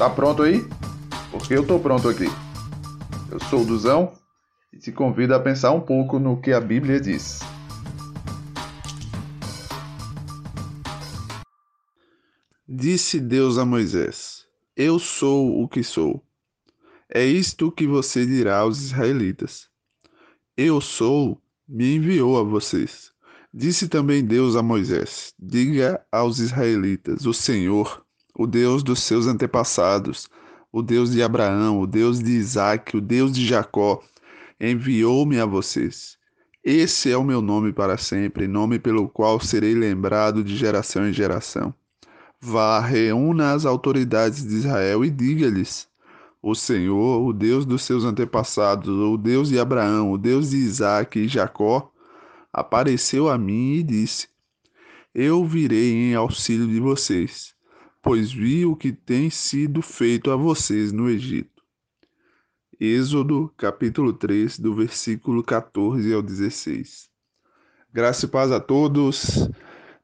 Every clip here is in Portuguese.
Tá pronto aí? Porque eu tô pronto aqui. Eu sou o Duzão e te convido a pensar um pouco no que a Bíblia diz. Disse Deus a Moisés: Eu sou o que sou. É isto que você dirá aos israelitas. Eu sou, me enviou a vocês. Disse também Deus a Moisés: Diga aos israelitas: O Senhor, o Deus dos seus antepassados, o Deus de Abraão, o Deus de Isaque, o Deus de Jacó, enviou-me a vocês. Esse é o meu nome para sempre, nome pelo qual serei lembrado de geração em geração. Vá, reúna as autoridades de Israel e diga-lhes: O Senhor, o Deus dos seus antepassados, o Deus de Abraão, o Deus de Isaque e Jacó, apareceu a mim e disse: Eu virei em auxílio de vocês pois vi o que tem sido feito a vocês no Egito. Êxodo, capítulo 3, do versículo 14 ao 16. Graça e paz a todos.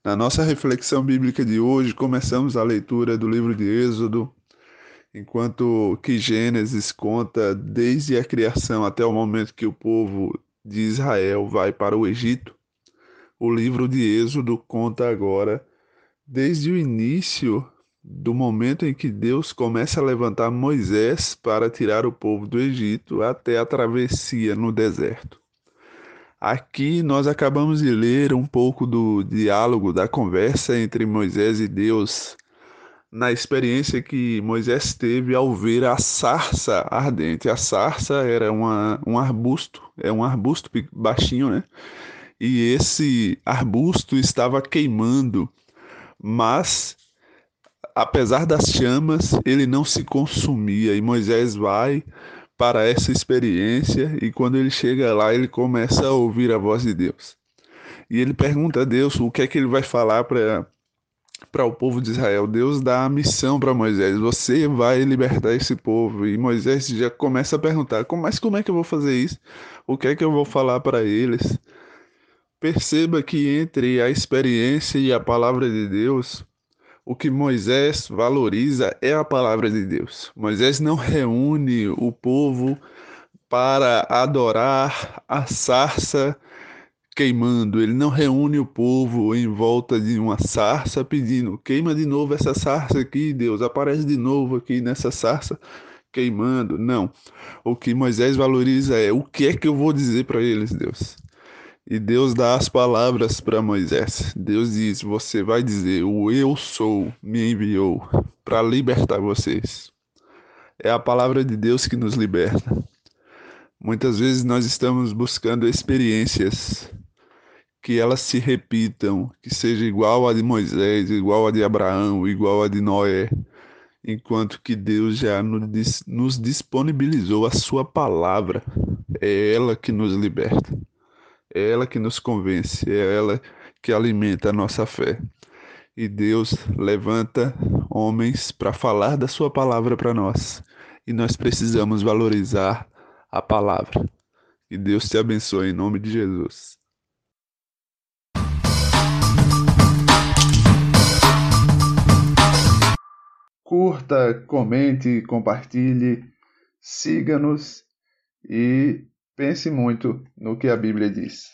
Na nossa reflexão bíblica de hoje, começamos a leitura do livro de Êxodo, enquanto que Gênesis conta desde a criação até o momento que o povo de Israel vai para o Egito. O livro de Êxodo conta agora desde o início do momento em que Deus começa a levantar Moisés para tirar o povo do Egito até a travessia no deserto. Aqui nós acabamos de ler um pouco do diálogo, da conversa entre Moisés e Deus, na experiência que Moisés teve ao ver a sarça ardente. A sarça era uma, um arbusto, é um arbusto baixinho, né? E esse arbusto estava queimando, mas apesar das chamas, ele não se consumia. E Moisés vai para essa experiência e quando ele chega lá, ele começa a ouvir a voz de Deus. E ele pergunta a Deus o que é que ele vai falar para para o povo de Israel. Deus dá a missão para Moisés: você vai libertar esse povo. E Moisés já começa a perguntar: mas como é que eu vou fazer isso? O que é que eu vou falar para eles? Perceba que entre a experiência e a palavra de Deus, o que Moisés valoriza é a palavra de Deus. Moisés não reúne o povo para adorar a sarça queimando. Ele não reúne o povo em volta de uma sarça pedindo: queima de novo essa sarça aqui, Deus, aparece de novo aqui nessa sarça queimando. Não. O que Moisés valoriza é o que é que eu vou dizer para eles, Deus. E Deus dá as palavras para Moisés. Deus diz: Você vai dizer, o Eu sou me enviou para libertar vocês. É a palavra de Deus que nos liberta. Muitas vezes nós estamos buscando experiências que elas se repitam, que seja igual a de Moisés, igual a de Abraão, igual a de Noé, enquanto que Deus já nos disponibilizou a sua palavra. É ela que nos liberta. É ela que nos convence, é ela que alimenta a nossa fé. E Deus levanta homens para falar da sua palavra para nós. E nós precisamos valorizar a palavra. Que Deus te abençoe em nome de Jesus. Curta, comente, compartilhe, siga-nos e Pense muito no que a Bíblia diz.